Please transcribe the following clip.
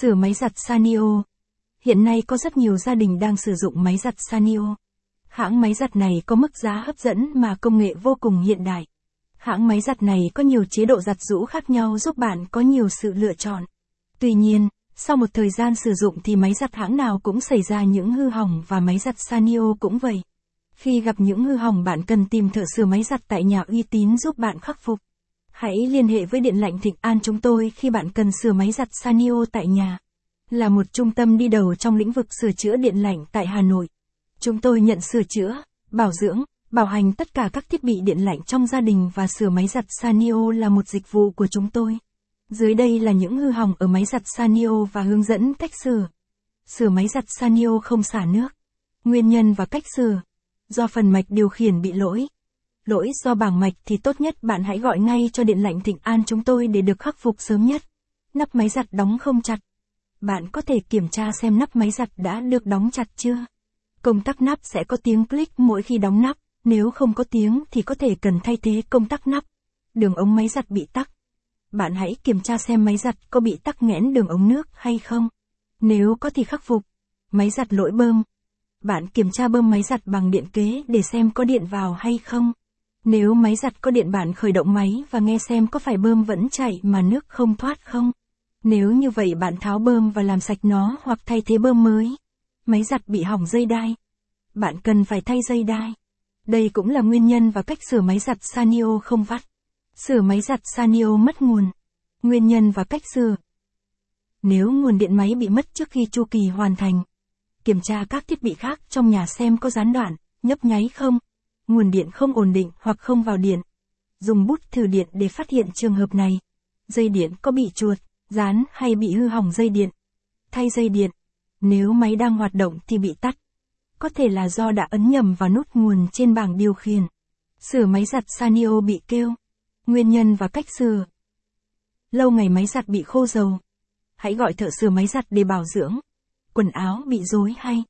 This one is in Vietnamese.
Sửa máy giặt Sanio. Hiện nay có rất nhiều gia đình đang sử dụng máy giặt Sanio. Hãng máy giặt này có mức giá hấp dẫn mà công nghệ vô cùng hiện đại. Hãng máy giặt này có nhiều chế độ giặt rũ khác nhau giúp bạn có nhiều sự lựa chọn. Tuy nhiên, sau một thời gian sử dụng thì máy giặt hãng nào cũng xảy ra những hư hỏng và máy giặt Sanio cũng vậy. Khi gặp những hư hỏng bạn cần tìm thợ sửa máy giặt tại nhà uy tín giúp bạn khắc phục. Hãy liên hệ với Điện lạnh Thịnh An chúng tôi khi bạn cần sửa máy giặt Sanio tại nhà. Là một trung tâm đi đầu trong lĩnh vực sửa chữa điện lạnh tại Hà Nội. Chúng tôi nhận sửa chữa, bảo dưỡng, bảo hành tất cả các thiết bị điện lạnh trong gia đình và sửa máy giặt Sanio là một dịch vụ của chúng tôi. Dưới đây là những hư hỏng ở máy giặt Sanio và hướng dẫn cách sửa. Sửa máy giặt Sanio không xả nước. Nguyên nhân và cách sửa. Do phần mạch điều khiển bị lỗi. Lỗi do bảng mạch thì tốt nhất bạn hãy gọi ngay cho điện lạnh Thịnh An chúng tôi để được khắc phục sớm nhất. Nắp máy giặt đóng không chặt. Bạn có thể kiểm tra xem nắp máy giặt đã được đóng chặt chưa. Công tắc nắp sẽ có tiếng click mỗi khi đóng nắp, nếu không có tiếng thì có thể cần thay thế công tắc nắp. Đường ống máy giặt bị tắc. Bạn hãy kiểm tra xem máy giặt có bị tắc nghẽn đường ống nước hay không. Nếu có thì khắc phục. Máy giặt lỗi bơm. Bạn kiểm tra bơm máy giặt bằng điện kế để xem có điện vào hay không. Nếu máy giặt có điện bạn khởi động máy và nghe xem có phải bơm vẫn chảy mà nước không thoát không. Nếu như vậy bạn tháo bơm và làm sạch nó hoặc thay thế bơm mới. Máy giặt bị hỏng dây đai. Bạn cần phải thay dây đai. Đây cũng là nguyên nhân và cách sửa máy giặt Sanio không vắt. Sửa máy giặt Sanio mất nguồn. Nguyên nhân và cách sửa. Nếu nguồn điện máy bị mất trước khi chu kỳ hoàn thành, kiểm tra các thiết bị khác trong nhà xem có gián đoạn, nhấp nháy không, nguồn điện không ổn định hoặc không vào điện. Dùng bút thử điện để phát hiện trường hợp này. Dây điện có bị chuột, dán hay bị hư hỏng dây điện. Thay dây điện. Nếu máy đang hoạt động thì bị tắt. Có thể là do đã ấn nhầm vào nút nguồn trên bảng điều khiển. Sửa máy giặt Sanio bị kêu. Nguyên nhân và cách sửa. Lâu ngày máy giặt bị khô dầu. Hãy gọi thợ sửa máy giặt để bảo dưỡng. Quần áo bị rối hay